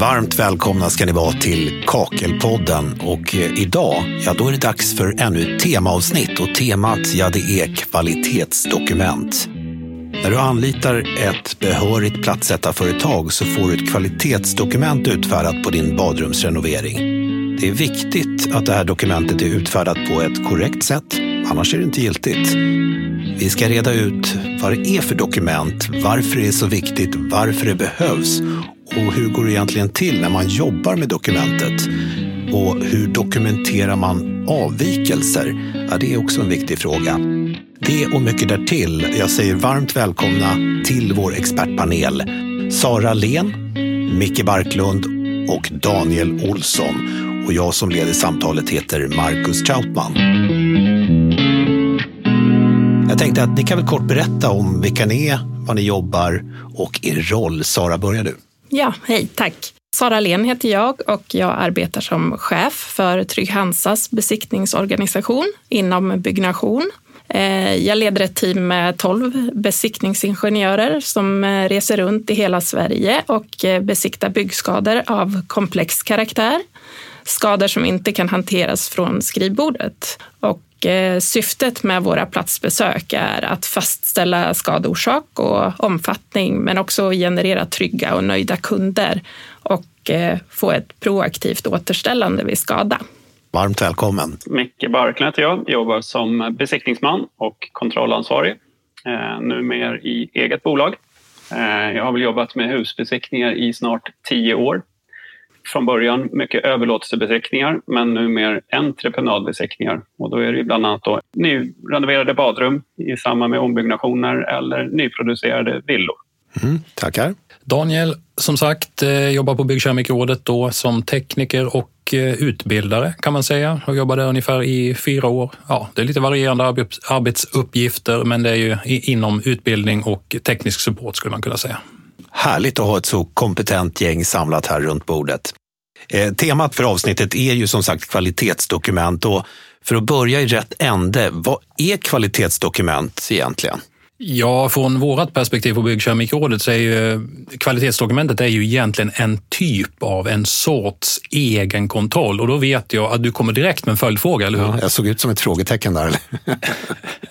Varmt välkomna ska ni vara till Kakelpodden och eh, idag, ja då är det dags för ännu ett temaavsnitt och temat, ja det är kvalitetsdokument. När du anlitar ett behörigt plattsättarföretag så får du ett kvalitetsdokument utfärdat på din badrumsrenovering. Det är viktigt att det här dokumentet är utfärdat på ett korrekt sätt, annars är det inte giltigt. Vi ska reda ut vad det är för dokument, varför det är så viktigt, varför det behövs och hur går det egentligen till när man jobbar med dokumentet? Och hur dokumenterar man avvikelser? Ja, det är också en viktig fråga. Det och mycket därtill. Jag säger varmt välkomna till vår expertpanel. Sara Len, Micke Barklund och Daniel Olsson. Och jag som leder samtalet heter Marcus Trautman. Jag tänkte att ni kan väl kort berätta om vilka ni är, vad ni jobbar och er roll. Sara, börjar du. Ja, hej, tack. Sara Len heter jag och jag arbetar som chef för Trygg Hansas besiktningsorganisation inom byggnation. Eh, jag leder ett team med 12 besiktningsingenjörer som eh, reser runt i hela Sverige och eh, besiktar byggskador av komplex karaktär. Skador som inte kan hanteras från skrivbordet. Och syftet med våra platsbesök är att fastställa skadeorsak och omfattning, men också generera trygga och nöjda kunder och få ett proaktivt återställande vid skada. Varmt välkommen. Micke Barklund heter jag, jobbar som besiktningsman och kontrollansvarig. Eh, numera i eget bolag. Eh, jag har väl jobbat med husbesiktningar i snart tio år. Från början mycket överlåtelsebesiktningar men numera entreprenadbesiktningar. Och då är det bland annat då nyrenoverade badrum i samband med ombyggnationer eller nyproducerade villor. Mm, tackar. Daniel, som sagt, eh, jobbar på Byggkeramikrådet då som tekniker och eh, utbildare kan man säga. Jag jobbade ungefär i fyra år. Ja, det är lite varierande arbetsuppgifter, men det är ju inom utbildning och teknisk support skulle man kunna säga. Härligt att ha ett så kompetent gäng samlat här runt bordet. Eh, temat för avsnittet är ju som sagt kvalitetsdokument och för att börja i rätt ände, vad är kvalitetsdokument egentligen? Ja, från vårt perspektiv på Byggkeramikrådet så är ju kvalitetsdokumentet är ju egentligen en typ av en sorts egen kontroll och då vet jag att du kommer direkt med en följdfråga, eller hur? Ja, jag såg ut som ett frågetecken där. Eller,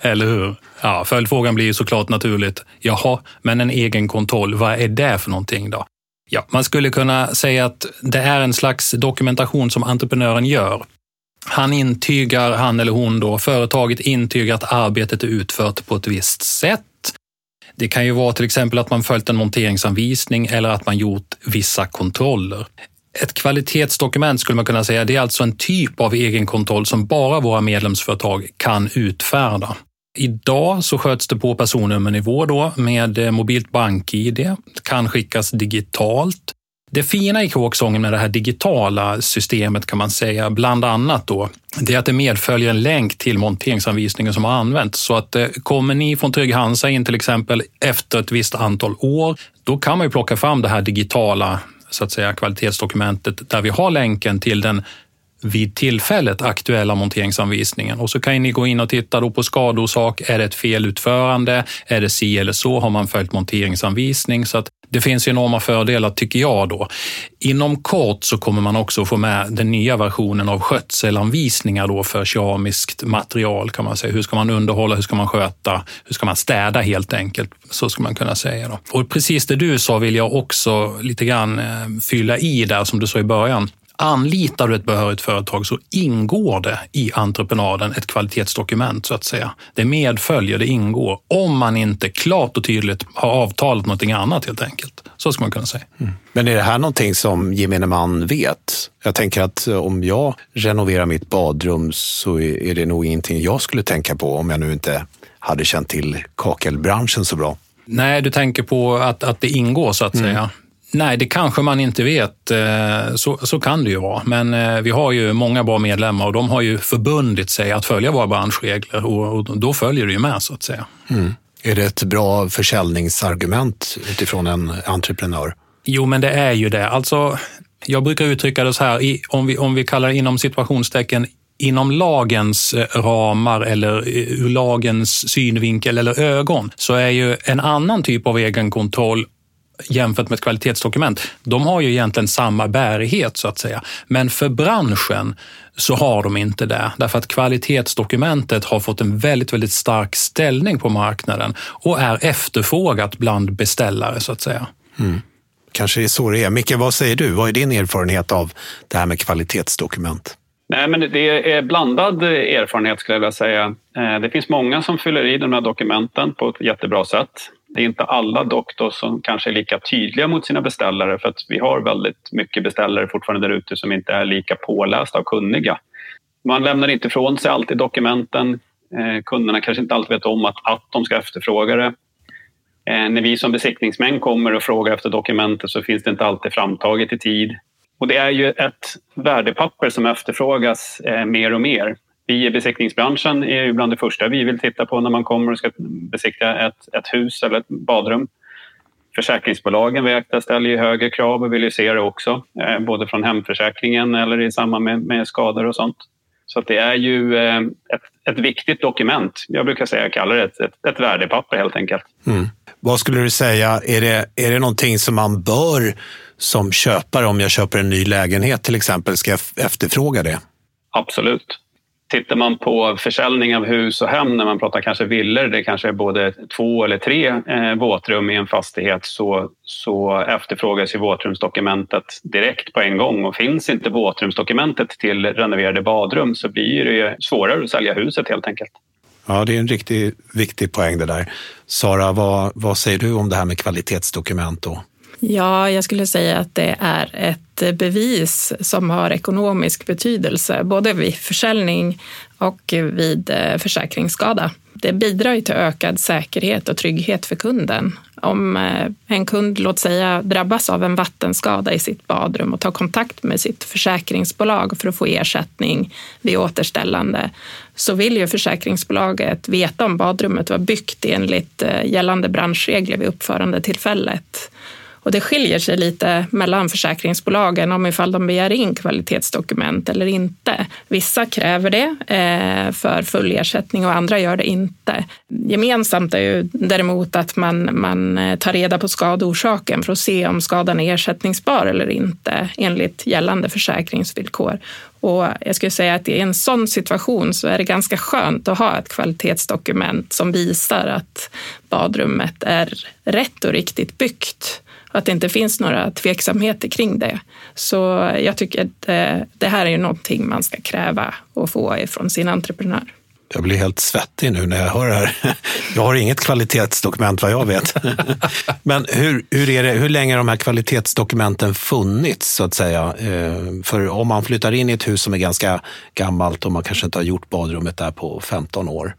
eller hur? Ja, följdfrågan blir ju såklart naturligt. Jaha, men en egen kontroll, vad är det för någonting då? Ja, man skulle kunna säga att det är en slags dokumentation som entreprenören gör han intygar, han eller hon då, företaget intygar att arbetet är utfört på ett visst sätt. Det kan ju vara till exempel att man följt en monteringsanvisning eller att man gjort vissa kontroller. Ett kvalitetsdokument skulle man kunna säga, det är alltså en typ av egenkontroll som bara våra medlemsföretag kan utfärda. Idag så sköts det på personnummernivå då med mobilt bank-id, det kan skickas digitalt det fina i kråksången med det här digitala systemet kan man säga, bland annat då, det är att det medföljer en länk till monteringsanvisningen som har använts. Så att eh, kommer ni från Trygg Hansa in till exempel efter ett visst antal år, då kan man ju plocka fram det här digitala så att säga, kvalitetsdokumentet där vi har länken till den vid tillfället aktuella monteringsanvisningen. Och så kan ni gå in och titta då på skadeorsak. Är det ett felutförande? Är det si eller så? Har man följt monteringsanvisning? Så att det finns enorma fördelar tycker jag då. Inom kort så kommer man också få med den nya versionen av skötselanvisningar då för keramiskt material kan man säga. Hur ska man underhålla? Hur ska man sköta? Hur ska man städa helt enkelt? Så ska man kunna säga. Då. Och precis det du sa vill jag också lite grann eh, fylla i där som du sa i början. Anlitar du ett behörigt företag så ingår det i entreprenaden ett kvalitetsdokument så att säga. Det medföljer, det ingår, om man inte klart och tydligt har avtalat någonting annat helt enkelt. Så ska man kunna säga. Mm. Men är det här någonting som gemene man vet? Jag tänker att eh, om jag renoverar mitt badrum så är det nog ingenting jag skulle tänka på om jag nu inte hade känt till kakelbranschen så bra. Nej, du tänker på att, att det ingår så att mm. säga. Nej, det kanske man inte vet. Eh, så, så kan det ju vara. Men eh, vi har ju många bra medlemmar och de har ju förbundit sig att följa våra branschregler och, och då följer det ju med så att säga. Mm. Är det ett bra försäljningsargument utifrån en entreprenör? Jo, men det är ju det. Alltså, jag brukar uttrycka det så här, om vi, om vi kallar det inom situationstecken inom lagens eh, ramar eller ur lagens synvinkel eller ögon så är ju en annan typ av egenkontroll jämfört med ett kvalitetsdokument, de har ju egentligen samma bärighet så att säga. Men för branschen så har de inte det, därför att kvalitetsdokumentet har fått en väldigt, väldigt stark ställning på marknaden och är efterfrågat bland beställare så att säga. Mm. Kanske det är så det är. Micke, vad säger du? Vad är din erfarenhet av det här med kvalitetsdokument? Nej, men det är blandad erfarenhet skulle jag vilja säga. Eh, det finns många som fyller i de här dokumenten på ett jättebra sätt. Det är inte alla dock som kanske är lika tydliga mot sina beställare för att vi har väldigt mycket beställare fortfarande där ute som inte är lika pålästa och kunniga. Man lämnar inte ifrån sig alltid dokumenten. Eh, kunderna kanske inte alltid vet om att, att de ska efterfråga det. Eh, när vi som besiktningsmän kommer och frågar efter dokumentet så finns det inte alltid framtaget i tid. Och det är ju ett värdepapper som efterfrågas eh, mer och mer. Vi i besiktningsbranschen är ju bland det första vi vill titta på när man kommer och ska besikta ett, ett hus eller ett badrum. Försäkringsbolagen vi ställer ju högre krav och vill ju se det också, eh, både från hemförsäkringen eller i samband med, med skador och sånt. Så det är ju eh, ett, ett viktigt dokument. Jag brukar säga, jag kallar det ett, ett, ett värdepapper helt enkelt. Mm. Vad skulle du säga, är det, är det någonting som man bör som köpare, om jag köper en ny lägenhet till exempel, ska jag efterfråga det? Absolut. Tittar man på försäljning av hus och hem när man pratar kanske villor, det kanske är både två eller tre eh, våtrum i en fastighet så, så efterfrågas ju våtrumsdokumentet direkt på en gång och finns inte våtrumsdokumentet till renoverade badrum så blir det ju svårare att sälja huset helt enkelt. Ja, det är en riktigt viktig poäng det där. Sara, vad, vad säger du om det här med kvalitetsdokument? Då? Ja, jag skulle säga att det är ett bevis som har ekonomisk betydelse, både vid försäljning och vid eh, försäkringsskada. Det bidrar ju till ökad säkerhet och trygghet för kunden. Om eh, en kund, låt säga, drabbas av en vattenskada i sitt badrum och tar kontakt med sitt försäkringsbolag för att få ersättning vid återställande, så vill ju försäkringsbolaget veta om badrummet var byggt enligt eh, gällande branschregler vid uppförandetillfället. Och det skiljer sig lite mellan försäkringsbolagen om ifall de begär in kvalitetsdokument eller inte. Vissa kräver det eh, för full ersättning och andra gör det inte. Gemensamt är ju däremot att man, man eh, tar reda på skadeorsaken för att se om skadan är ersättningsbar eller inte enligt gällande försäkringsvillkor. Och jag skulle säga att i en sån situation så är det ganska skönt att ha ett kvalitetsdokument som visar att badrummet är rätt och riktigt byggt att det inte finns några tveksamheter kring det. Så jag tycker att eh, det här är ju någonting man ska kräva och få ifrån sin entreprenör. Jag blir helt svettig nu när jag hör det här. Jag har inget kvalitetsdokument vad jag vet. Men hur, hur, är det, hur länge har de här kvalitetsdokumenten funnits så att säga? Eh, för om man flyttar in i ett hus som är ganska gammalt och man kanske inte har gjort badrummet där på 15 år,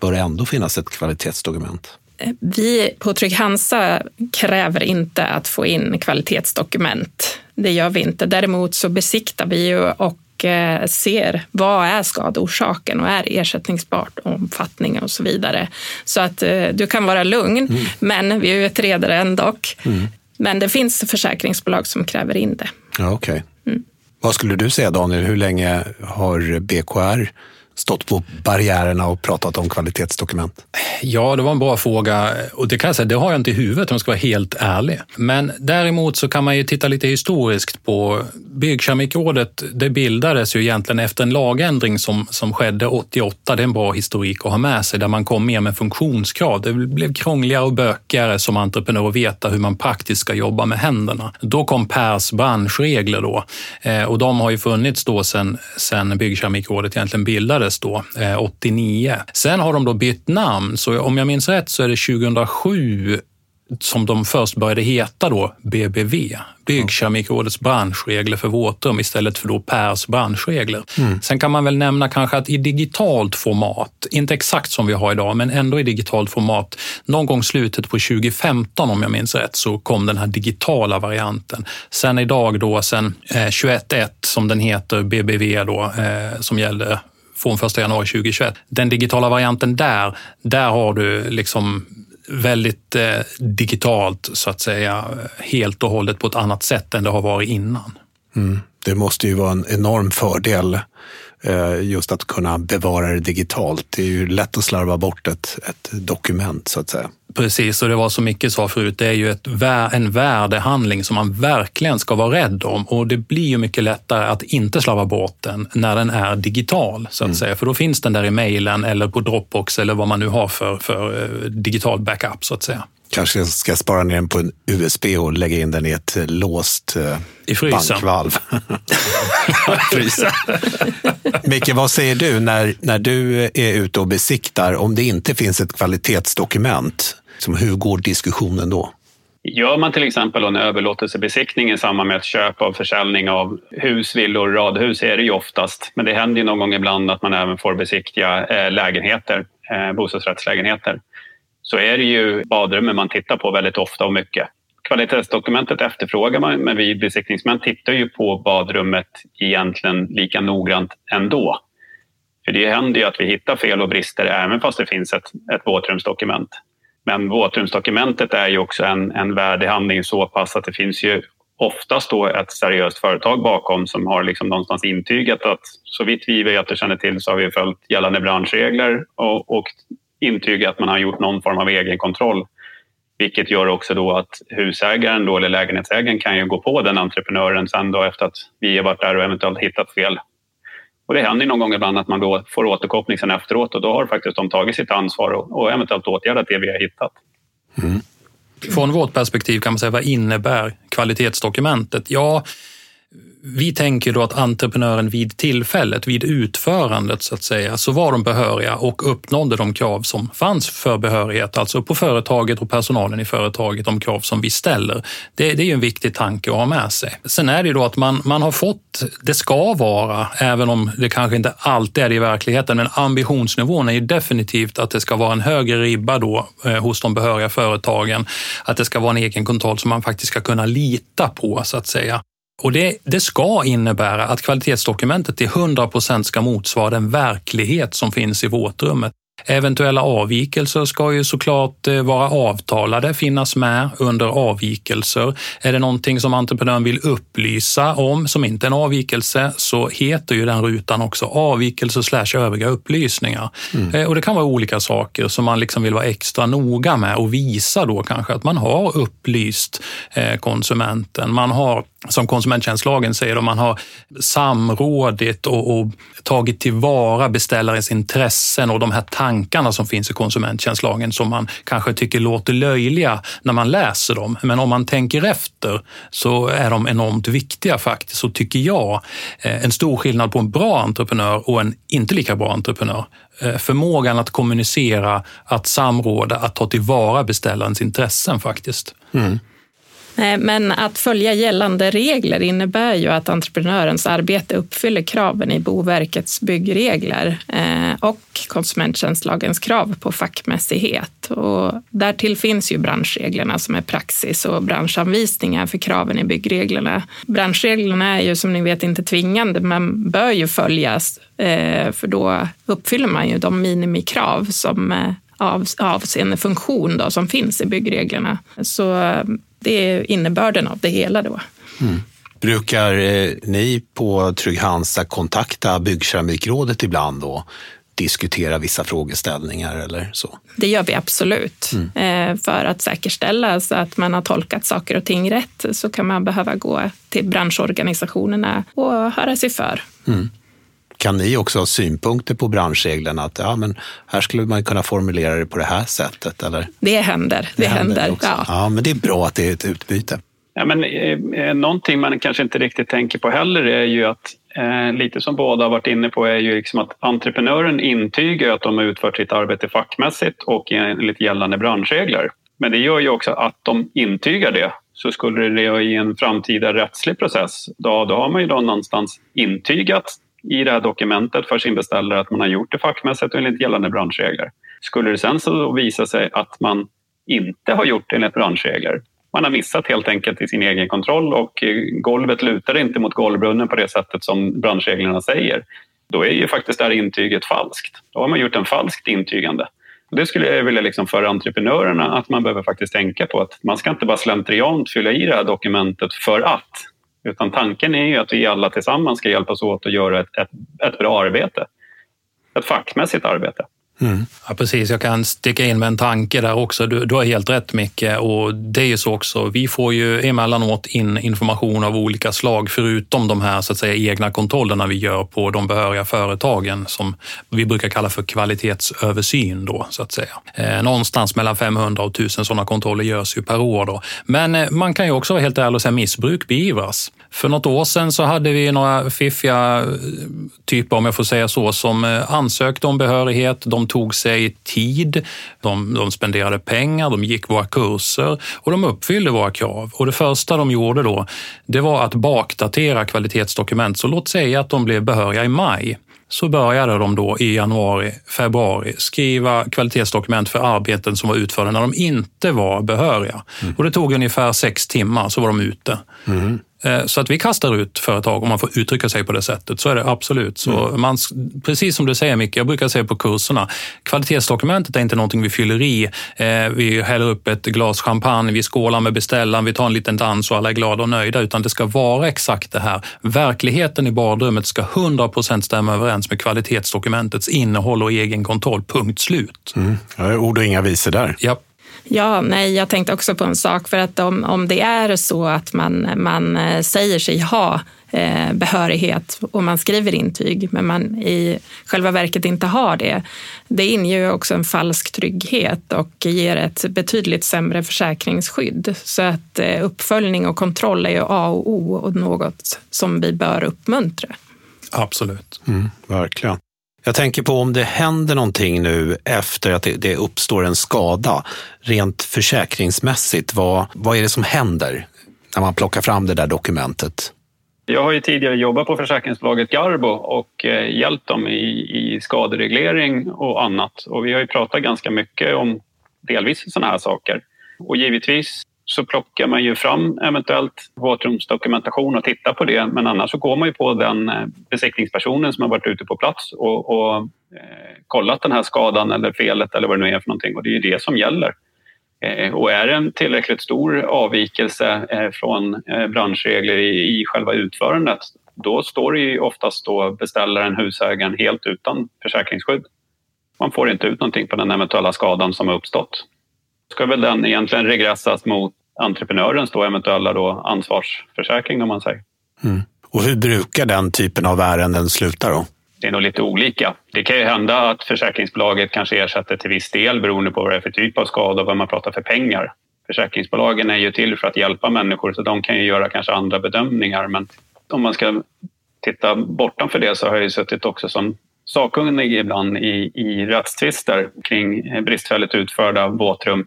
bör det ändå finnas ett kvalitetsdokument? Vi på Trygg Hansa kräver inte att få in kvalitetsdokument. Det gör vi inte. Däremot så besiktar vi ju och eh, ser vad är skadeorsaken och är ersättningsbart, omfattning och så vidare. Så att eh, du kan vara lugn, mm. men vi utreder ändå. Mm. Men det finns försäkringsbolag som kräver in det. Ja, okay. Mm. Vad skulle du säga Daniel, hur länge har BKR stått på barriärerna och pratat om kvalitetsdokument? Ja, det var en bra fråga och det kan jag säga, det har jag inte i huvudet om jag ska vara helt ärlig. Men däremot så kan man ju titta lite historiskt på Byggkeramikrådet. Det bildades ju egentligen efter en lagändring som, som skedde 88. Det är en bra historik att ha med sig där man kom mer med funktionskrav. Det blev krångligare och bökigare som entreprenör att veta hur man praktiskt ska jobba med händerna. Då kom PERS branschregler då eh, och de har ju funnits då sedan, sedan Byggkeramikrådet egentligen bildades bildades då, 89. Eh, Sen har de då bytt namn, så om jag minns rätt så är det 2007 som de först började heta då BBV, Byggkeramikrådets branschregler för våtrum istället för då PERs branschregler. Mm. Sen kan man väl nämna kanske att i digitalt format, inte exakt som vi har idag, men ändå i digitalt format, någon gång slutet på 2015 om jag minns rätt, så kom den här digitala varianten. Sen idag då, sen eh, 21.1 som den heter, BBV då, eh, som gällde från 1 januari 2021. Den digitala varianten där, där har du liksom väldigt eh, digitalt så att säga, helt och hållet på ett annat sätt än det har varit innan. Mm. Det måste ju vara en enorm fördel just att kunna bevara det digitalt. Det är ju lätt att slarva bort ett, ett dokument så att säga. Precis, och det var som Micke sa förut, det är ju ett, en värdehandling som man verkligen ska vara rädd om och det blir ju mycket lättare att inte slarva bort den när den är digital, så att mm. säga. För då finns den där i mejlen eller på Dropbox eller vad man nu har för, för eh, digital backup, så att säga. Kanske ska spara ner den på en USB och lägga in den i ett eh, låst eh, I bankvalv. frysen. Micke, vad säger du när, när du är ute och besiktar, om det inte finns ett kvalitetsdokument, som hur går diskussionen då? Gör man till exempel en överlåtelsebesiktning i samband med ett köp av försäljning av hus, villor, radhus är det ju oftast, men det händer ju någon gång ibland att man även får besiktiga eh, lägenheter, bostadsrättslägenheter så är det ju badrummen man tittar på väldigt ofta och mycket. Kvalitetsdokumentet efterfrågar man, men vi besiktningsmän tittar ju på badrummet egentligen lika noggrant ändå. För det händer ju att vi hittar fel och brister även fast det finns ett, ett våtrumsdokument. Men våtrumsdokumentet är ju också en, en värdehandling så pass att det finns ju oftast då ett seriöst företag bakom som har liksom någonstans intygat att så vitt vi vet och känner till så har vi följt gällande branschregler och, och intyga att man har gjort någon form av egenkontroll. Vilket gör också då att husägaren då, eller lägenhetsägaren kan ju gå på den entreprenören sen då efter att vi har varit där och eventuellt hittat fel. Och det händer någon gång ibland att man då får återkoppling sen efteråt och då har faktiskt de tagit sitt ansvar och, och eventuellt åtgärdat det vi har hittat. Mm. Från vårt perspektiv kan man säga, vad innebär kvalitetsdokumentet? Ja, vi tänker då att entreprenören vid tillfället, vid utförandet så att säga, så var de behöriga och uppnådde de krav som fanns för behörighet, alltså på företaget och personalen i företaget, de krav som vi ställer. Det, det är ju en viktig tanke att ha med sig. Sen är det ju då att man, man har fått, det ska vara, även om det kanske inte alltid är det i verkligheten, men ambitionsnivån är ju definitivt att det ska vara en högre ribba då eh, hos de behöriga företagen, att det ska vara en egen kontroll som man faktiskt ska kunna lita på så att säga. Och det, det, ska innebära att kvalitetsdokumentet till 100 procent ska motsvara den verklighet som finns i våtrummet. Eventuella avvikelser ska ju såklart eh, vara avtalade, finnas med under avvikelser. Är det någonting som entreprenören vill upplysa om som inte är en avvikelse så heter ju den rutan också avvikelse slash övriga upplysningar. Mm. Eh, och det kan vara olika saker som man liksom vill vara extra noga med och visa då kanske att man har upplyst eh, konsumenten. Man har som konsumenttjänstlagen säger, om man har samrådit och, och, tagit tillvara beställarens intressen och de här tankarna som finns i konsumenttjänstlagen som man kanske tycker låter löjliga när man läser dem. Men om man tänker efter så är de enormt viktiga faktiskt, så tycker jag. Eh, en stor skillnad på en bra entreprenör och en inte lika bra entreprenör. Eh, förmågan att kommunicera, att samråda, att ta tillvara beställarens intressen faktiskt. Mm. Eh, men att följa gällande regler innebär ju att entreprenörens arbete uppfyller kraven i Boverkets byggregler eh, och konsumenttjänstlagens krav på fackmässighet. Och därtill finns ju branschreglerna som är praxis och branschanvisningar för kraven i byggreglerna. Branschreglerna är ju som ni vet inte tvingande men bör ju följas eh, för då uppfyller man ju de minimikrav som avseende funktion då, som finns i byggreglerna. Så det är innebörden av det hela då. Mm. Brukar eh, ni på Trygg Hansa kontakta Byggkeramikrådet ibland och diskutera vissa frågeställningar eller så? Det gör vi absolut. Mm. Eh, för att säkerställa så att man har tolkat saker och ting rätt så kan man behöva gå till branschorganisationerna och höra sig för. Mm. Kan ni också ha synpunkter på branschreglerna? Att ja, men här skulle man kunna formulera det på det här sättet? Eller? Det händer. Det, det händer. händer ja. ja, men det är bra att det är ett utbyte. Ja, men, eh, någonting man kanske inte riktigt tänker på heller är ju att eh, lite som båda har varit inne på är ju liksom att entreprenören intygar att de har utfört sitt arbete fackmässigt och enligt gällande branschregler. Men det gör ju också att de intygar det. Så skulle det i en framtida rättslig process, då, då har man ju då någonstans intygat i det här dokumentet för sin beställare att man har gjort det fackmässigt och enligt gällande branschregler. Skulle det sen så visa sig att man inte har gjort det enligt branschregler, man har missat helt enkelt i sin egen kontroll och eh, golvet lutar inte mot golvbrunnen på det sättet som branschreglerna säger, då är ju faktiskt det här intyget falskt. Då har man gjort en falskt intygande. Det skulle jag vilja liksom för entreprenörerna att man behöver faktiskt tänka på att man ska inte bara slentriant fylla i det här dokumentet för att utan tanken är ju att vi alla tillsammans ska hjälpas åt att göra ett, ett, ett bra arbete. Ett fackmässigt arbete. Mm. Ja, precis, jag kan sticka in med en tanke där också. Du, du har helt rätt Micke och det är ju så också. Vi får ju emellanåt in information av olika slag förutom de här så att säga egna kontrollerna vi gör på de behöriga företagen som vi brukar kalla för kvalitetsöversyn då så att säga. Eh, någonstans mellan 500 och 1000 sådana kontroller görs ju per år då. Men eh, man kan ju också vara helt ärlig och säga missbruk beivras. För något år sedan så hade vi några fiffiga eh, typer, om jag får säga så, som eh, ansökte om behörighet. De tog sig tid, de, de spenderade pengar, de gick våra kurser och de uppfyllde våra krav. Och det första de gjorde då, det var att bakdatera kvalitetsdokument. Så låt säga att de blev behöriga i maj så började de då i januari, februari skriva kvalitetsdokument för arbeten som var utförda när de inte var behöriga. Mm. Och det tog ungefär sex timmar så var de ute. Mm. Eh, så att vi kastar ut företag om man får uttrycka sig på det sättet. Så är det absolut. Så mm. man, precis som du säger Micke, jag brukar säga på kurserna, kvalitetsdokumentet är inte någonting vi fyller i. Eh, vi häller upp ett glas champagne, vi skålar med beställaren, vi tar en liten dans och alla är glada och nöjda. Utan det ska vara exakt det här. Verkligheten i badrummet ska 100 procent stämma överens med kvalitetsdokumentets innehåll och egen kontroll. Punkt slut. Mm. Ja, ord och inga visor där. Ja. Ja, nej, jag tänkte också på en sak. För att om, om det är så att man, man eh, säger sig ha eh, behörighet och man skriver intyg, men man i själva verket inte har det. Det inger också en falsk trygghet och ger ett betydligt sämre försäkringsskydd. Så att eh, uppföljning och kontroll är ju A och O och något som vi bör uppmuntra. Absolut. Mm, verkligen. Jag tänker på om det händer någonting nu efter att det, det uppstår en skada, rent försäkringsmässigt, vad, vad är det som händer när man plockar fram det där dokumentet? Jag har ju tidigare jobbat på försäkringsbolaget Garbo och eh, hjälpt dem i, i skadereglering och annat. Och vi har ju pratat ganska mycket om delvis sådana här saker. Och givetvis så plockar man ju fram eventuellt våtrumsdokumentation och tittar på det. Men annars så går man ju på den eh, besiktningspersonen som har varit ute på plats och, och eh, kollat den här skadan eller felet eller vad det nu är för någonting. Och det är ju det som gäller. Eh, och är det en tillräckligt stor avvikelse eh, från eh, branschregler i, i själva utförandet då står det ju oftast då beställaren, husägaren, helt utan försäkringsskydd. Man får inte ut någonting på den eventuella skadan som har uppstått ska väl den egentligen regressas mot entreprenörens då eventuella då ansvarsförsäkring om man säger. Mm. Och hur brukar den typen av ärenden sluta då? Det är nog lite olika. Det kan ju hända att försäkringsbolaget kanske ersätter till viss del beroende på vad det är för typ av skada och vad man pratar för pengar. Försäkringsbolagen är ju till för att hjälpa människor så de kan ju göra kanske andra bedömningar men om man ska titta bortanför det så har jag ju suttit också som sakkunnig ibland i, i rättstvister kring bristfälligt utförda våtrum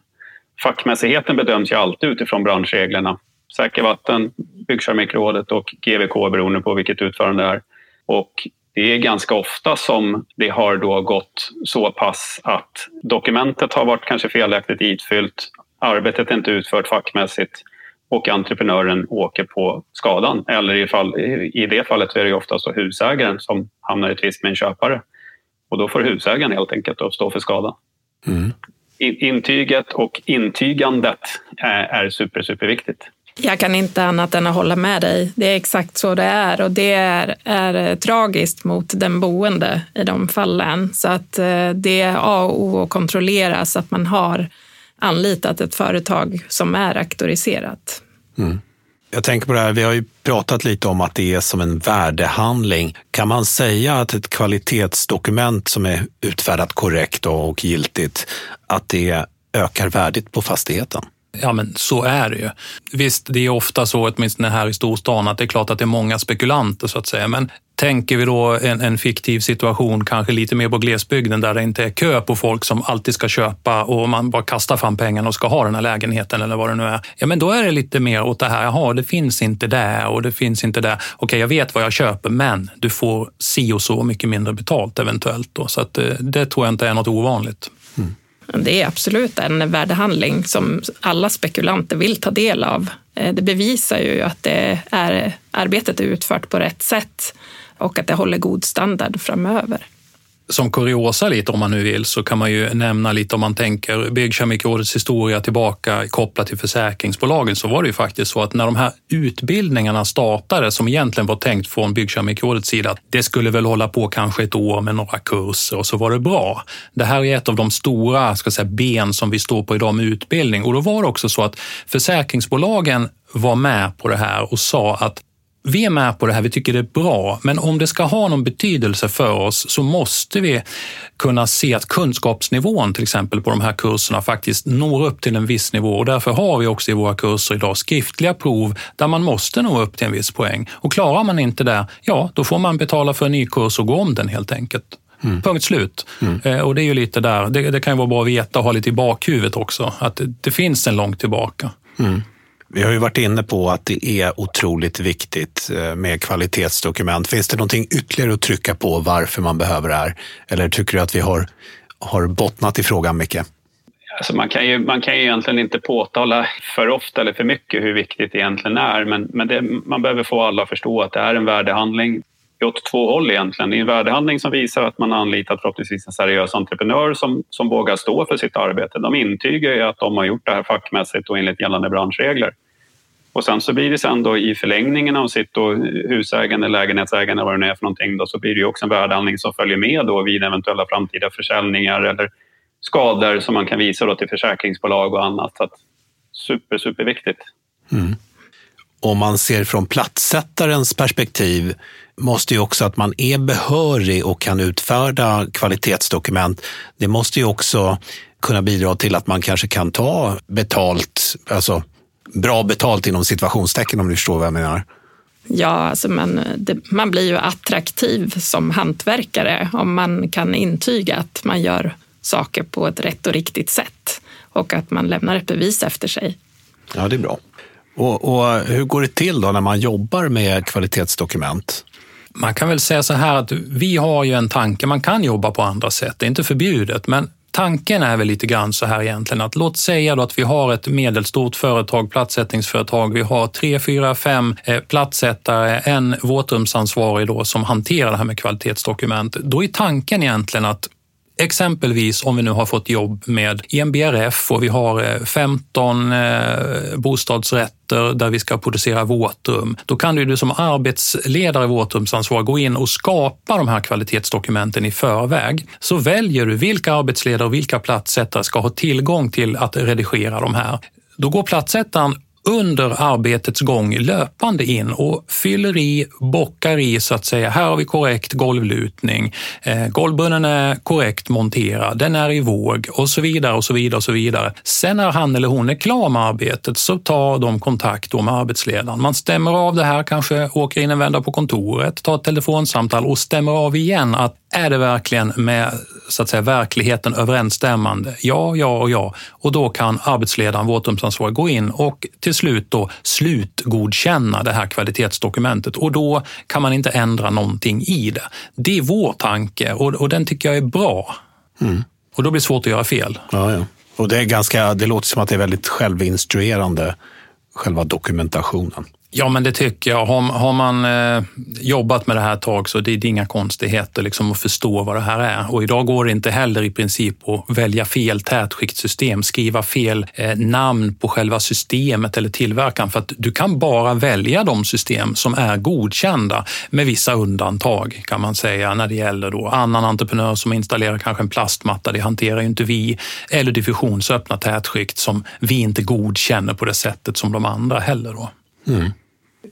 fackmässigheten bedöms ju alltid utifrån branschreglerna. Säker vatten, Byggkeramikrådet och GVK beroende på vilket utförande det är. Och det är ganska ofta som det har då gått så pass att dokumentet har varit kanske felaktigt itfyllt, arbetet är inte utfört fackmässigt och entreprenören åker på skadan. Eller i, fall, i det fallet är det oftast husägaren som hamnar i tvist med en köpare. Och då får husägaren helt enkelt stå för skadan. Mm intyget och intygandet är super, superviktigt. Jag kan inte annat än att hålla med dig. Det är exakt så det är och det är, är tragiskt mot den boende i de fallen. Så att eh, det är A och O att kontrollera så att man har anlitat ett företag som är auktoriserat. Mm. Jag tänker på det här, vi har ju pratat lite om att det är som en värdehandling. Kan man säga att ett kvalitetsdokument som är utfärdat korrekt och giltigt, att det ökar värdet på fastigheten? Ja, men så är det ju. Visst, det är ofta så, åtminstone här i storstan, att det är klart att det är många spekulanter så att säga. Men tänker vi då en, en fiktiv situation, kanske lite mer på glesbygden där det inte är kö på folk som alltid ska köpa och man bara kastar fram pengarna och ska ha den här lägenheten eller vad det nu är. Ja, men då är det lite mer åt det här, jaha, det finns inte där och det finns inte där. Okej, jag vet vad jag köper, men du får si och så mycket mindre betalt eventuellt. Då. Så att det, det tror jag inte är något ovanligt. Det är absolut en värdehandling som alla spekulanter vill ta del av. Eh, det bevisar ju att det är, arbetet är utfört på rätt sätt och att det håller god standard framöver som kuriosa lite om man nu vill så kan man ju nämna lite om man tänker Byggkemikrådets historia tillbaka kopplat till försäkringsbolagen så var det ju faktiskt så att när de här utbildningarna startade som egentligen var tänkt från Byggkemikrådets sida, det skulle väl hålla på kanske ett år med några kurser och så var det bra. Det här är ett av de stora ska säga, ben som vi står på idag med utbildning och då var det också så att försäkringsbolagen var med på det här och sa att vi är med på det här, vi tycker det är bra, men om det ska ha någon betydelse för oss så måste vi kunna se att kunskapsnivån till exempel på de här kurserna faktiskt når upp till en viss nivå och därför har vi också i våra kurser idag skriftliga prov där man måste nå upp till en viss poäng. Och klarar man inte det, ja, då får man betala för en ny kurs och gå om den helt enkelt. Mm. Punkt slut. Mm. Eh, och det är ju lite där, det, det, kan ju vara bra att veta och ha lite i bakhuvudet också, att det, det finns en långt tillbaka. Mm. Vi har ju varit inne på att det är otroligt viktigt eh, med kvalitetsdokument. Finns det någonting ytterligare att trycka på varför man behöver det här? Eller tycker du att vi har, har bottnat i frågan mycket? Alltså man, kan ju, man kan ju egentligen inte påtala för ofta eller för mycket hur viktigt det egentligen är, men, men det, man behöver få alla att förstå att det är en värdehandling åt två håll egentligen. Det är en värdehandling som visar att man anlitat förhoppningsvis en seriös entreprenör som, som vågar stå för sitt arbete. De intygar ju att de har gjort det här fackmässigt och enligt gällande branschregler. Och sen så blir det sen då i förlängningen av sitt då husägande, lägenhetsägande, vad det nu är för någonting, då, så blir det ju också en värdehandling som följer med då vid eventuella framtida försäljningar eller skador som man kan visa då till försäkringsbolag och annat. Så att, super, superviktigt. Mm. Om man ser från plattsättarens perspektiv måste ju också att man är behörig och kan utfärda kvalitetsdokument. Det måste ju också kunna bidra till att man kanske kan ta betalt, alltså bra betalt inom situationstecken om du förstår vad jag menar. Ja, alltså man, det, man blir ju attraktiv som hantverkare om man kan intyga att man gör saker på ett rätt och riktigt sätt och att man lämnar ett bevis efter sig. Ja, det är bra. Och, och hur går det till då när man jobbar med kvalitetsdokument? Man kan väl säga så här att vi har ju en tanke, man kan jobba på andra sätt, det är inte förbjudet, men tanken är väl lite grann så här egentligen att låt säga då att vi har ett medelstort företag, platssättningsföretag. Vi har tre, fyra, fem eh, platssättare, en våtrumsansvarig då som hanterar det här med kvalitetsdokument. Då är tanken egentligen att Exempelvis om vi nu har fått jobb med EMBRF och vi har eh, 15 eh, bostadsrätter där vi ska producera våtrum. Då kan du som arbetsledare våtrumsansvar gå in och skapa de här kvalitetsdokumenten i förväg. Så väljer du vilka arbetsledare och vilka platssättare ska ha tillgång till att redigera de här. Då går platssättaren under arbetets gång löpande in och fyller i, bockar i så att säga. Här har vi korrekt golvlutning. Eh, Golvbrunnen är korrekt monterad, den är i våg och så vidare och så vidare och så vidare. Sen när han eller hon är klar med arbetet så tar de kontakt med arbetsledaren. Man stämmer av det här, kanske åker in en vända på kontoret, tar ett telefonsamtal och stämmer av igen att är det verkligen med så att säga, verkligheten överensstämmande? Ja, ja och ja. Och då kan arbetsledaren, våtrumsansvarig, gå in och till slut då slutgodkänna det här kvalitetsdokumentet och då kan man inte ändra någonting i det. Det är vår tanke och, och den tycker jag är bra. Mm. Och då blir det svårt att göra fel. Ja, ja. Och det, är ganska, det låter som att det är väldigt självinstruerande, själva dokumentationen. Ja, men det tycker jag. Har, har man eh, jobbat med det här ett tag så det är det inga konstigheter liksom, att förstå vad det här är. Och idag går det inte heller i princip att välja fel tätskiktssystem, skriva fel eh, namn på själva systemet eller tillverkaren för att du kan bara välja de system som är godkända med vissa undantag kan man säga när det gäller då annan entreprenör som installerar kanske en plastmatta, det hanterar ju inte vi, eller diffusionsöppna tätskikt som vi inte godkänner på det sättet som de andra heller. Då. Mm.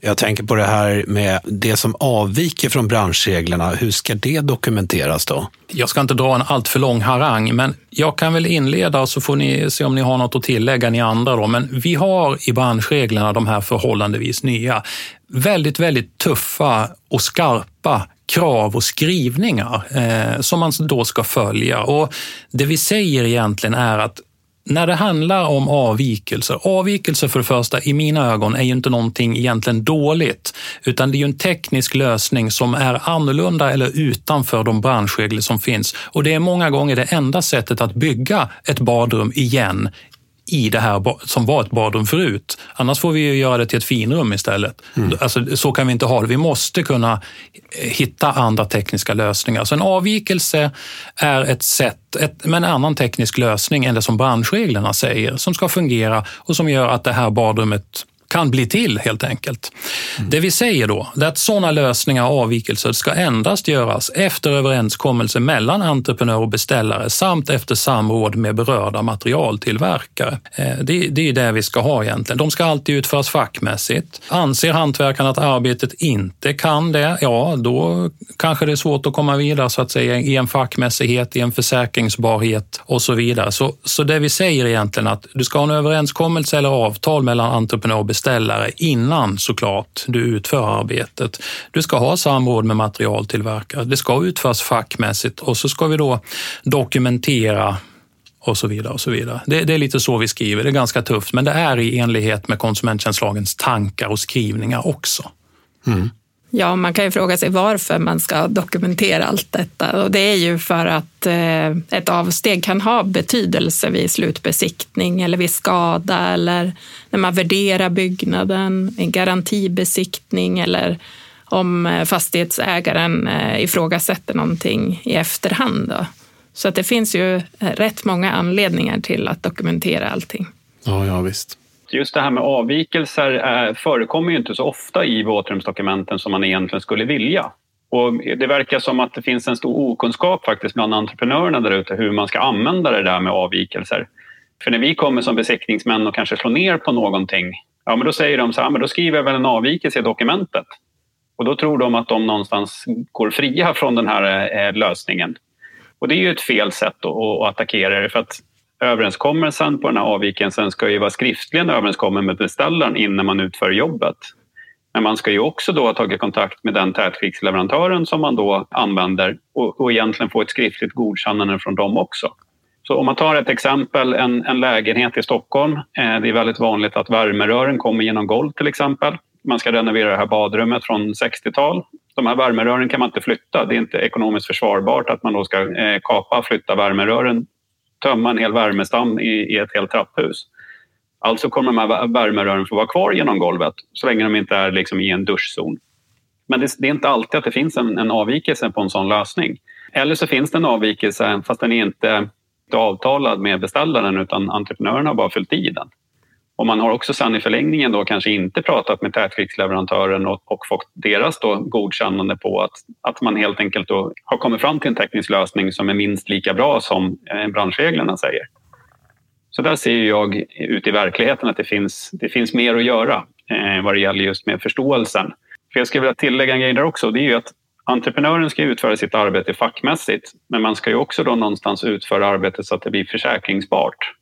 Jag tänker på det här med det som avviker från branschreglerna. Hur ska det dokumenteras då? Jag ska inte dra en alltför lång harang, men jag kan väl inleda och så får ni se om ni har något att tillägga ni andra. Då. Men vi har i branschreglerna de här förhållandevis nya, väldigt, väldigt tuffa och skarpa krav och skrivningar eh, som man då ska följa. Och Det vi säger egentligen är att när det handlar om avvikelser, avvikelser för det första i mina ögon är ju inte någonting egentligen dåligt, utan det är ju en teknisk lösning som är annorlunda eller utanför de branschregler som finns. Och det är många gånger det enda sättet att bygga ett badrum igen i det här som var ett badrum förut. Annars får vi ju göra det till ett finrum istället. Mm. Alltså, så kan vi inte ha det. Vi måste kunna eh, hitta andra tekniska lösningar. Så en avvikelse är ett sätt, ett, med en annan teknisk lösning än det som branschreglerna säger, som ska fungera och som gör att det här badrummet kan bli till helt enkelt. Mm. Det vi säger då är att sådana lösningar och avvikelser ska endast göras efter överenskommelse mellan entreprenör och beställare samt efter samråd med berörda materialtillverkare. Eh, det, det är det vi ska ha egentligen. De ska alltid utföras fackmässigt. Anser hantverkarna att arbetet inte kan det, ja då kanske det är svårt att komma vidare så att säga i en fackmässighet, i en försäkringsbarhet och så vidare. Så, så det vi säger egentligen att du ska ha en överenskommelse eller avtal mellan entreprenör och beställare innan såklart du utför arbetet. Du ska ha samråd med materialtillverkare. Det ska utföras fackmässigt och så ska vi då dokumentera och så vidare. och så vidare. Det, det, är lite så vi skriver. Det är ganska tufft, men det är i enlighet med konsumenttjänstlagens tankar och skrivningar också. Mm. Ja, man kan ju fråga sig varför man ska dokumentera allt detta och det är ju för att eh, ett avsteg kan ha betydelse vid slutbesiktning eller vid skada eller när man värderar byggnaden, en garantibesiktning eller om eh, fastighetsägaren eh, ifrågasätter någonting i efterhand. Då. Så att det finns ju rätt många anledningar till att dokumentera allting. Ja, ja visst just det här med avvikelser är, förekommer ju inte så ofta i våtrumsdokumenten som man egentligen skulle vilja. Och det verkar som att det finns en stor okunskap faktiskt bland entreprenörerna där ute hur man ska använda det där med avvikelser. För när vi kommer som besiktningsmän och kanske slår ner på någonting, ja men då säger de så här, men då skriver jag väl en avvikelse i dokumentet. Och då tror de att de någonstans går fria från den här eh, lösningen. Och det är ju ett fel sätt att, att attackera det för att överenskommelsen på den här avvikelsen ska ju vara skriftligen överenskommen med beställaren innan man utför jobbet. Men man ska ju också då ha tagit kontakt med den tätskiktsleverantören som man då använder och, och egentligen få ett skriftligt godkännande från dem också. Så om man tar ett exempel, en, en lägenhet i Stockholm. Eh, det är väldigt vanligt att värmerören kommer genom golv till exempel. Man ska renovera det här badrummet från 60-tal. De här värmerören kan man inte flytta. Det är inte ekonomiskt försvarbart att man då ska eh, kapa och flytta värmerören tömma en hel värmestam i, i ett helt trapphus. Alltså kommer de här värmerören få vara kvar genom golvet så länge de inte är liksom i en duschzon. Men det, det är inte alltid att det finns en, en, avvikelse på en sån lösning. Eller så finns det en avvikelse fast den är inte avtalad med beställaren utan entreprenören har bara fyllt i den. Och man har också sen i förlängningen då kanske inte pratat med tätskiktsleverantören och, och fått deras då godkännande på att, att man helt enkelt då har kommit fram till en teknisk lösning som är minst lika bra som eh, branschreglerna säger. Så där ser jag ute i verkligheten att det finns, det finns mer att göra eh, vad det gäller just med förståelsen. För jag skulle vilja tillägga en grej där också. Det är ju att entreprenören ska utföra sitt arbete fackmässigt men man ska ju också då någonstans utföra arbetet så att det blir försäkringsbart.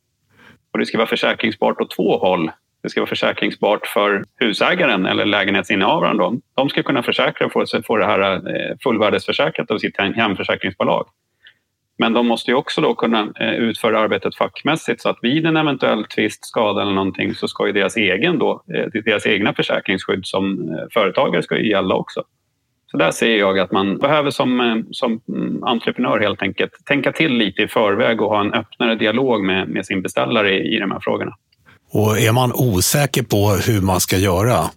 Och det ska vara försäkringsbart åt två håll. Det ska vara försäkringsbart för husägaren eller lägenhetsinnehavaren. Då. De ska kunna försäkra och få, det här eh, fullvärdesförsäkrat av sitt hemförsäkringsbolag. Men de måste ju också då kunna eh, utföra arbetet fackmässigt så att vid en eventuell tvist, skada eller någonting så ska ju deras, egen då, eh, deras egna försäkringsskydd som företagare ska ju gälla också. Så där ser jag att man behöver som, eh, som entreprenör helt enkelt tänka till lite i förväg och ha en öppnare dialog med, med sin beställare i, i de här frågorna. Och är man osäker på hur man ska göra,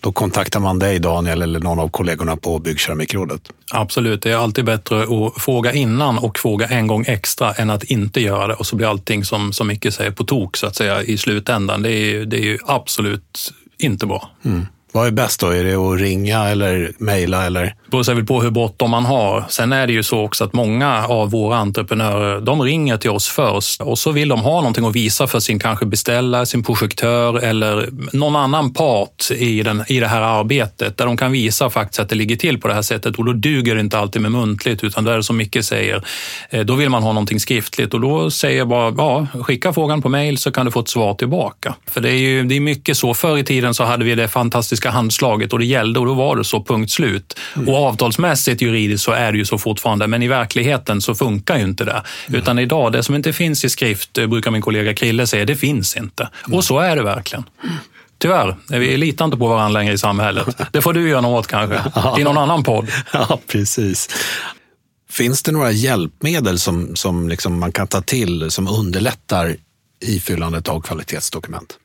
då kontaktar man dig Daniel eller någon av kollegorna på Byggkeramikrådet. Absolut, det är alltid bättre att fråga innan och fråga en gång extra än att inte göra det och så blir allting som, som Micke säger på tok så att säga i slutändan. Det är, det är ju absolut inte bra. Mm. Vad är bäst då? Är det att ringa eller mejla? Eller? Det beror väl på hur bråttom man har. Sen är det ju så också att många av våra entreprenörer, de ringer till oss först och så vill de ha någonting att visa för sin kanske beställare, sin projektör eller någon annan part i, den, i det här arbetet där de kan visa faktiskt att det ligger till på det här sättet och då duger det inte alltid med muntligt utan det är som Micke säger, eh, då vill man ha någonting skriftligt och då säger jag bara, ja, skicka frågan på mejl så kan du få ett svar tillbaka. För det är ju det är mycket så, förr i tiden så hade vi det fantastiska handslaget och det gällde och då var det så, punkt slut. Mm. Och avtalsmässigt juridiskt så är det ju så fortfarande, men i verkligheten så funkar ju inte det. Mm. Utan idag, det som inte finns i skrift, eh, brukar min kollega Krille säga, det finns inte. Mm. Och så är det verkligen. Tyvärr, vi litar inte på varandra längre i samhället. Det får du göra något åt kanske, i någon annan podd. Ja, precis. Finns det några hjälpmedel som, som liksom man kan ta till som underlättar ifyllandet av kvalitetsdokument?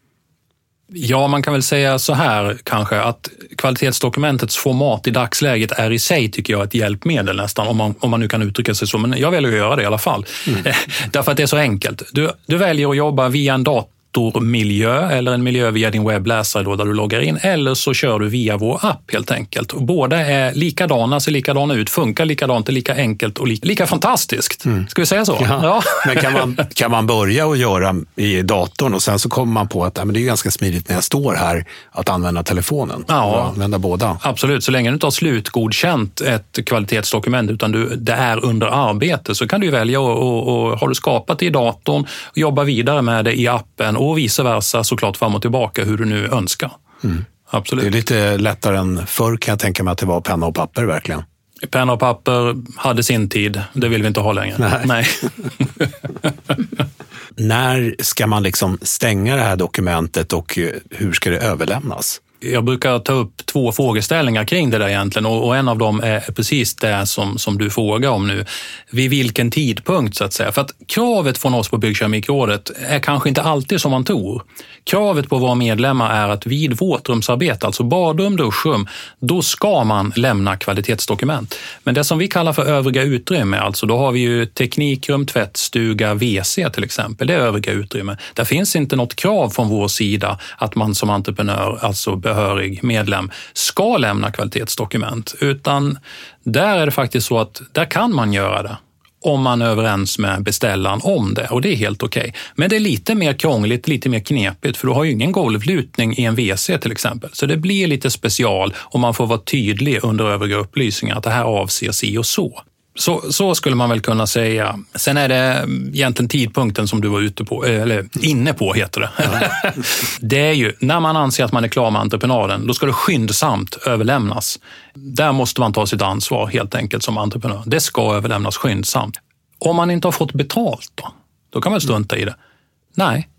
Ja, man kan väl säga så här kanske att kvalitetsdokumentets format i dagsläget är i sig, tycker jag, ett hjälpmedel nästan, om man, om man nu kan uttrycka sig så. Men jag väljer att göra det i alla fall. Mm. Därför att det är så enkelt. Du, du väljer att jobba via en dator datormiljö eller en miljö via din webbläsare då där du loggar in eller så kör du via vår app helt enkelt. båda är likadana, ser likadana ut, funkar likadant, är lika enkelt och lika, lika fantastiskt. Mm. Ska vi säga så? Ja. ja. Men kan man, kan man börja och göra i datorn och sen så kommer man på att ja, men det är ganska smidigt när jag står här att använda telefonen ja. använda båda? Absolut, så länge du inte har slutgodkänt ett kvalitetsdokument utan du, det är under arbete så kan du välja och, och, och har du skapat det i datorn och jobba vidare med det i appen och vice versa såklart fram och tillbaka hur du nu önskar. Mm. Absolut. Det är lite lättare än förr kan jag tänka mig att det var penna och papper verkligen. Penna och papper hade sin tid. Det vill vi inte ha längre. Nej. Nej. När ska man liksom stänga det här dokumentet och hur ska det överlämnas? Jag brukar ta upp två frågeställningar kring det där egentligen och, en av dem är precis det som, som du frågar om nu. Vid vilken tidpunkt så att säga? För att kravet från oss på Byggkeramikrådet är kanske inte alltid som man tror. Kravet på våra medlemmar är att vid våtrumsarbete, alltså badrum, duschrum, då ska man lämna kvalitetsdokument. Men det som vi kallar för övriga utrymme, alltså då har vi ju teknikrum, tvättstuga, WC till exempel, det är övriga utrymme. Där finns inte något krav från vår sida att man som entreprenör, alltså behörig medlem, ska lämna kvalitetsdokument, utan där är det faktiskt så att där kan man göra det om man är överens med beställaren om det och det är helt okej. Okay. Men det är lite mer krångligt, lite mer knepigt för du har ju ingen golvlutning i en WC till exempel. Så det blir lite special och man får vara tydlig under övriga upplysningar att det här avser si och så. Så, så skulle man väl kunna säga. Sen är det egentligen tidpunkten som du var ute på, eh, eller inne på heter det. Ja. det är ju när man anser att man är klar med entreprenaden, då ska det skyndsamt överlämnas. Där måste man ta sitt ansvar helt enkelt som entreprenör. Det ska överlämnas skyndsamt. Om man inte har fått betalt då? Då kan man strunta i det. Nej,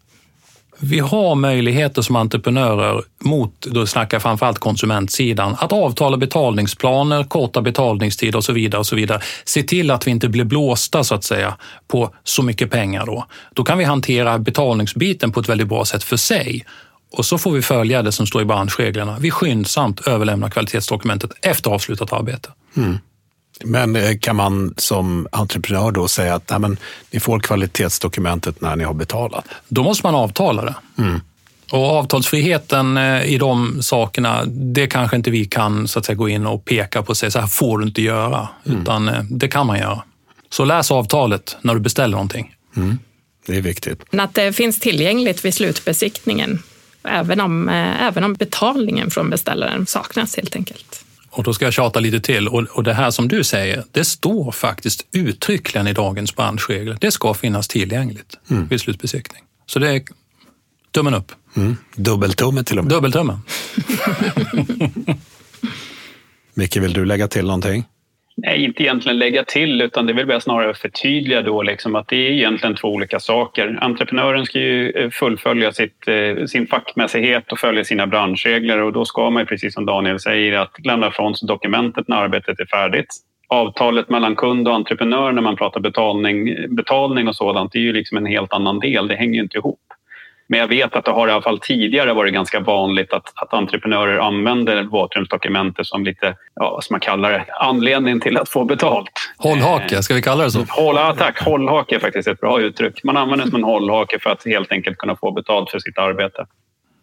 vi har möjligheter som entreprenörer mot, då snackar jag framförallt konsumentsidan, att avtala betalningsplaner, korta betalningstider och så vidare. och så vidare. Se till att vi inte blir blåsta så att säga på så mycket pengar då. Då kan vi hantera betalningsbiten på ett väldigt bra sätt för sig. Och så får vi följa det som står i branschreglerna. Vi skyndsamt överlämnar kvalitetsdokumentet efter avslutat arbete. Mm. Men eh, kan man som entreprenör då säga att nej, men, ni får kvalitetsdokumentet när ni har betalat? Då måste man avtala det. Mm. Och avtalsfriheten eh, i de sakerna, det kanske inte vi kan så att säga, gå in och peka på och säga så här får du inte göra, mm. utan eh, det kan man göra. Så läs avtalet när du beställer någonting. Mm. Det är viktigt. Att det finns tillgängligt vid slutbesiktningen, även om, även om betalningen från beställaren saknas helt enkelt. Och då ska jag tjata lite till. Och, och det här som du säger, det står faktiskt uttryckligen i dagens branschregler. Det ska finnas tillgängligt mm. vid slutbesiktning. Så det är tummen upp. Mm. Dubbeltumme till och med. Dubbeltumme. Micke, vill du lägga till någonting? Nej, inte egentligen lägga till, utan det vill väl snarare förtydliga då liksom att det är egentligen två olika saker. Entreprenören ska ju eh, fullfölja sitt, eh, sin fackmässighet och följa sina branschregler och då ska man, precis som Daniel säger, att lämna ifrån sig dokumentet när arbetet är färdigt. Avtalet mellan kund och entreprenör när man pratar betalning, betalning och sådant, det är ju liksom en helt annan del. Det hänger ju inte ihop. Men jag vet att det har i alla fall tidigare varit ganska vanligt att, att entreprenörer använder våtrumsdokumentet som lite, ja, vad ska man kalla det, anledning till att få betalt. Hållhake, ska vi kalla det så? Håll, ja, tack, hållhake är faktiskt ett bra uttryck. Man använder det som en hållhake för att helt enkelt kunna få betalt för sitt arbete.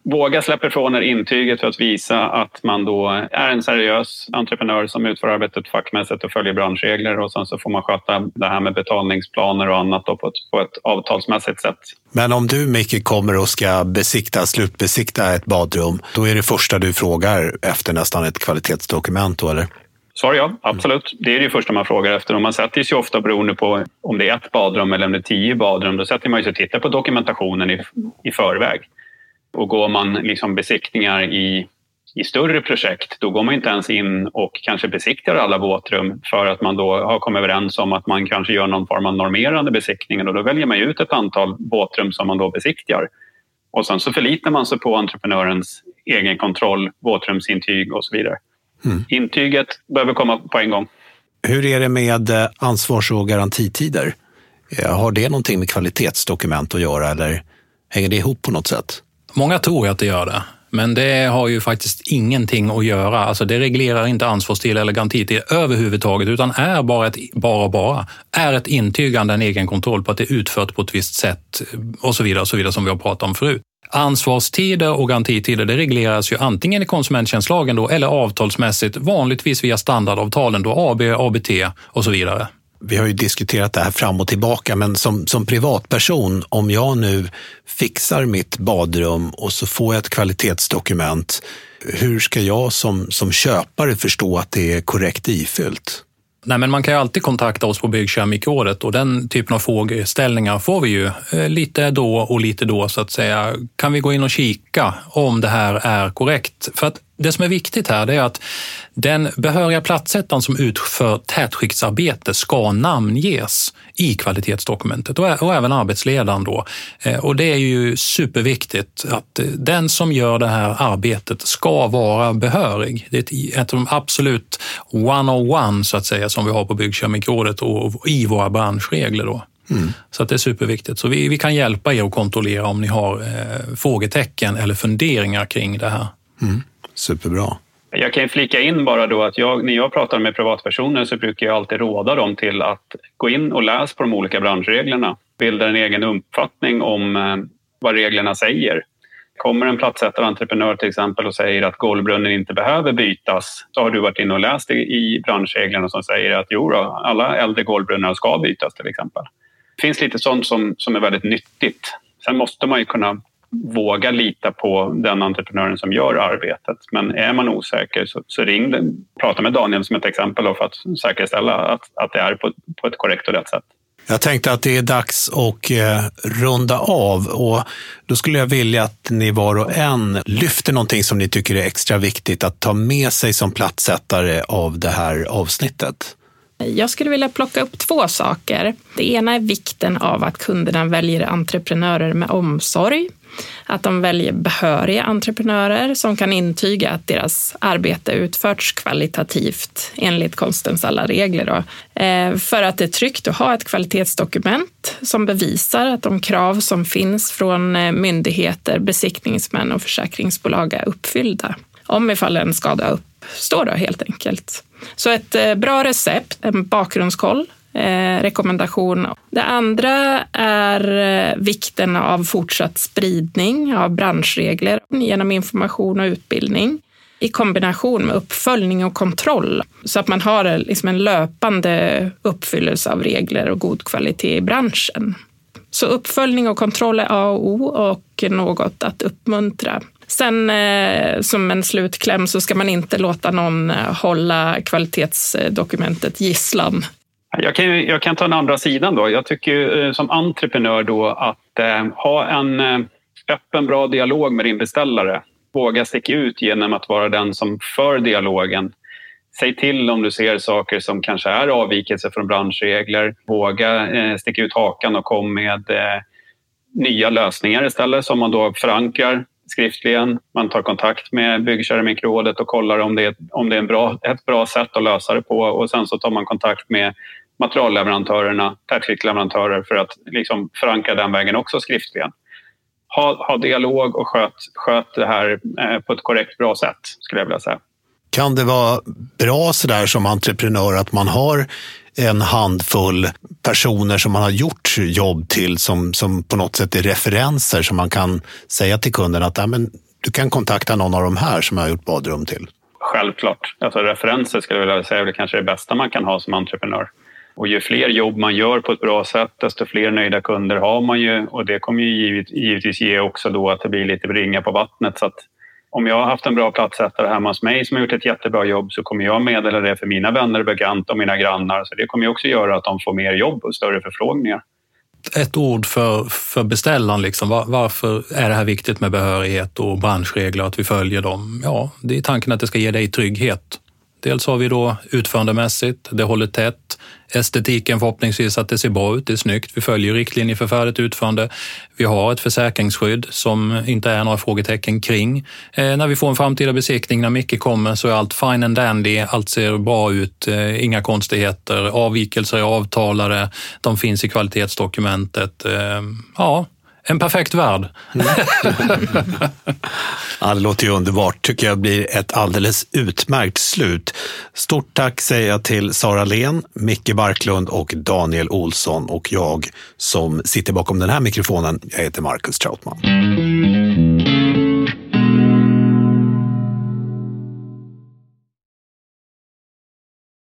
Våga släppa ifrån er intyget för att visa att man då är en seriös entreprenör som utför arbetet fackmässigt och följer branschregler och sen så får man sköta det här med betalningsplaner och annat på ett, på ett avtalsmässigt sätt. Men om du Micke kommer och ska besikta, slutbesikta ett badrum, då är det första du frågar efter nästan ett kvalitetsdokument då eller? Svar ja, absolut. Det är det första man frågar efter. Och man sätter sig ofta beroende på om det är ett badrum eller om det är tio badrum. Då sätter man sig och tittar på dokumentationen i, i förväg. Och går man liksom besiktningar i, i större projekt, då går man inte ens in och kanske besiktar alla våtrum för att man då har kommit överens om att man kanske gör någon form av normerande besiktning och då väljer man ut ett antal våtrum som man då besiktigar. Och sen så förlitar man sig på entreprenörens egen kontroll, våtrumsintyg och så vidare. Mm. Intyget behöver komma på en gång. Hur är det med ansvars och garantitider? Har det någonting med kvalitetsdokument att göra eller Hänger det ihop på något sätt? Många tror att det gör det. Men det har ju faktiskt ingenting att göra. Alltså det reglerar inte ansvarstid eller garantitid överhuvudtaget, utan är bara ett, bara bara, är ett intygande, en egen kontroll på att det är utfört på ett visst sätt och så vidare, och så vidare som vi har pratat om förut. Ansvarstider och garantitider det regleras ju antingen i konsumenttjänstlagen då, eller avtalsmässigt, vanligtvis via standardavtalen, då AB, ABT och så vidare. Vi har ju diskuterat det här fram och tillbaka, men som, som privatperson, om jag nu fixar mitt badrum och så får jag ett kvalitetsdokument, hur ska jag som, som köpare förstå att det är korrekt ifyllt? Nej, men man kan ju alltid kontakta oss på Byggkeramikrådet och den typen av frågeställningar får vi ju eh, lite då och lite då så att säga. Kan vi gå in och kika om det här är korrekt? För att det som är viktigt här är att den behöriga platssättaren som utför tätskiktsarbete ska namnges i kvalitetsdokumentet och, även arbetsledaren då. Eh, och det är ju superviktigt att den som gör det här arbetet ska vara behörig. Det är ett av de absolut one-on-one så att säga som vi har på Byggkeramikrådet och i våra branschregler. Då. Mm. Så att det är superviktigt. Så vi, vi kan hjälpa er att kontrollera om ni har eh, frågetecken eller funderingar kring det här. Mm. Superbra. Jag kan flika in bara då att jag, när jag pratar med privatpersoner så brukar jag alltid råda dem till att gå in och läsa på de olika branschreglerna. Bilda en egen uppfattning om eh, vad reglerna säger. Kommer en platssättare entreprenör till exempel och säger att golvbrunnen inte behöver bytas så har du varit inne och läst i branschreglerna som säger att jo då, alla äldre golvbrunnar ska bytas till exempel. Det finns lite sånt som, som är väldigt nyttigt. Sen måste man ju kunna våga lita på den entreprenören som gör arbetet. Men är man osäker så, så ring, prata med Daniel som ett exempel för att säkerställa att, att det är på, på ett korrekt och rätt sätt. Jag tänkte att det är dags att eh, runda av och då skulle jag vilja att ni var och en lyfter någonting som ni tycker är extra viktigt att ta med sig som platssättare av det här avsnittet. Jag skulle vilja plocka upp två saker. Det ena är vikten av att kunderna väljer entreprenörer med omsorg att de väljer behöriga entreprenörer som kan intyga att deras arbete utförts kvalitativt enligt konstens alla regler. Då. Eh, för att det är tryggt att ha ett kvalitetsdokument som bevisar att de krav som finns från eh, myndigheter, besiktningsmän och försäkringsbolag är uppfyllda. Om ifall en skada uppstår då helt enkelt. Så ett eh, bra recept, en bakgrundskoll eh, rekommendation. Det andra är eh, vikten av fortsatt spridning av branschregler genom information och utbildning i kombination med uppföljning och kontroll så att man har eh, liksom en löpande uppfyllelse av regler och god kvalitet i branschen. Så uppföljning och kontroll är A och O och något att uppmuntra. Sen eh, som en slutkläm så ska man inte låta någon eh, hålla kvalitetsdokumentet gisslan jag kan, jag kan ta den andra sidan då. Jag tycker eh, som entreprenör då att eh, ha en eh, öppen, bra dialog med din beställare. Våga sticka ut genom att vara den som för dialogen. Säg till om du ser saker som kanske är avvikelser från branschregler. Våga eh, sticka ut hakan och kom med eh, nya lösningar istället som man då förankrar skriftligen. Man tar kontakt med Byggkeramikrådet och kollar om det är, om det är en bra, ett bra sätt att lösa det på och sen så tar man kontakt med materialleverantörerna, tätskiktleverantörer för att liksom förankra den vägen också skriftligen. Ha, ha dialog och sköt, sköt det här eh, på ett korrekt, bra sätt skulle jag vilja säga. Kan det vara bra sådär som entreprenör att man har en handfull personer som man har gjort jobb till som, som på något sätt är referenser som man kan säga till kunden att men, du kan kontakta någon av de här som jag har gjort badrum till? Självklart. Alltså, referenser skulle jag vilja säga är kanske det bästa man kan ha som entreprenör. Och ju fler jobb man gör på ett bra sätt, desto fler nöjda kunder har man ju. Och det kommer ju givetvis ge också då att det blir lite ringa på vattnet. Så att om jag har haft en bra plattsättare hemma hos mig som har gjort ett jättebra jobb så kommer jag meddela det för mina vänner, och bekanta och mina grannar. Så det kommer ju också göra att de får mer jobb och större förfrågningar. Ett ord för, för beställaren, liksom. Var, varför är det här viktigt med behörighet och branschregler, att vi följer dem? Ja, det är tanken att det ska ge dig trygghet. Dels har vi då utförandemässigt, det håller tätt, estetiken förhoppningsvis att det ser bra ut, det är snyggt. Vi följer riktlinjer för färdigt utförande. Vi har ett försäkringsskydd som inte är några frågetecken kring. Eh, när vi får en framtida besiktning, när Micke kommer, så är allt fine and dandy, allt ser bra ut, eh, inga konstigheter, avvikelser är avtalade, de finns i kvalitetsdokumentet. Eh, ja, en perfekt värld. ja, det låter ju underbart. tycker jag blir ett alldeles utmärkt slut. Stort tack säger jag till Sara Len, Micke Barklund och Daniel Olsson och jag som sitter bakom den här mikrofonen, jag heter Marcus Trautman.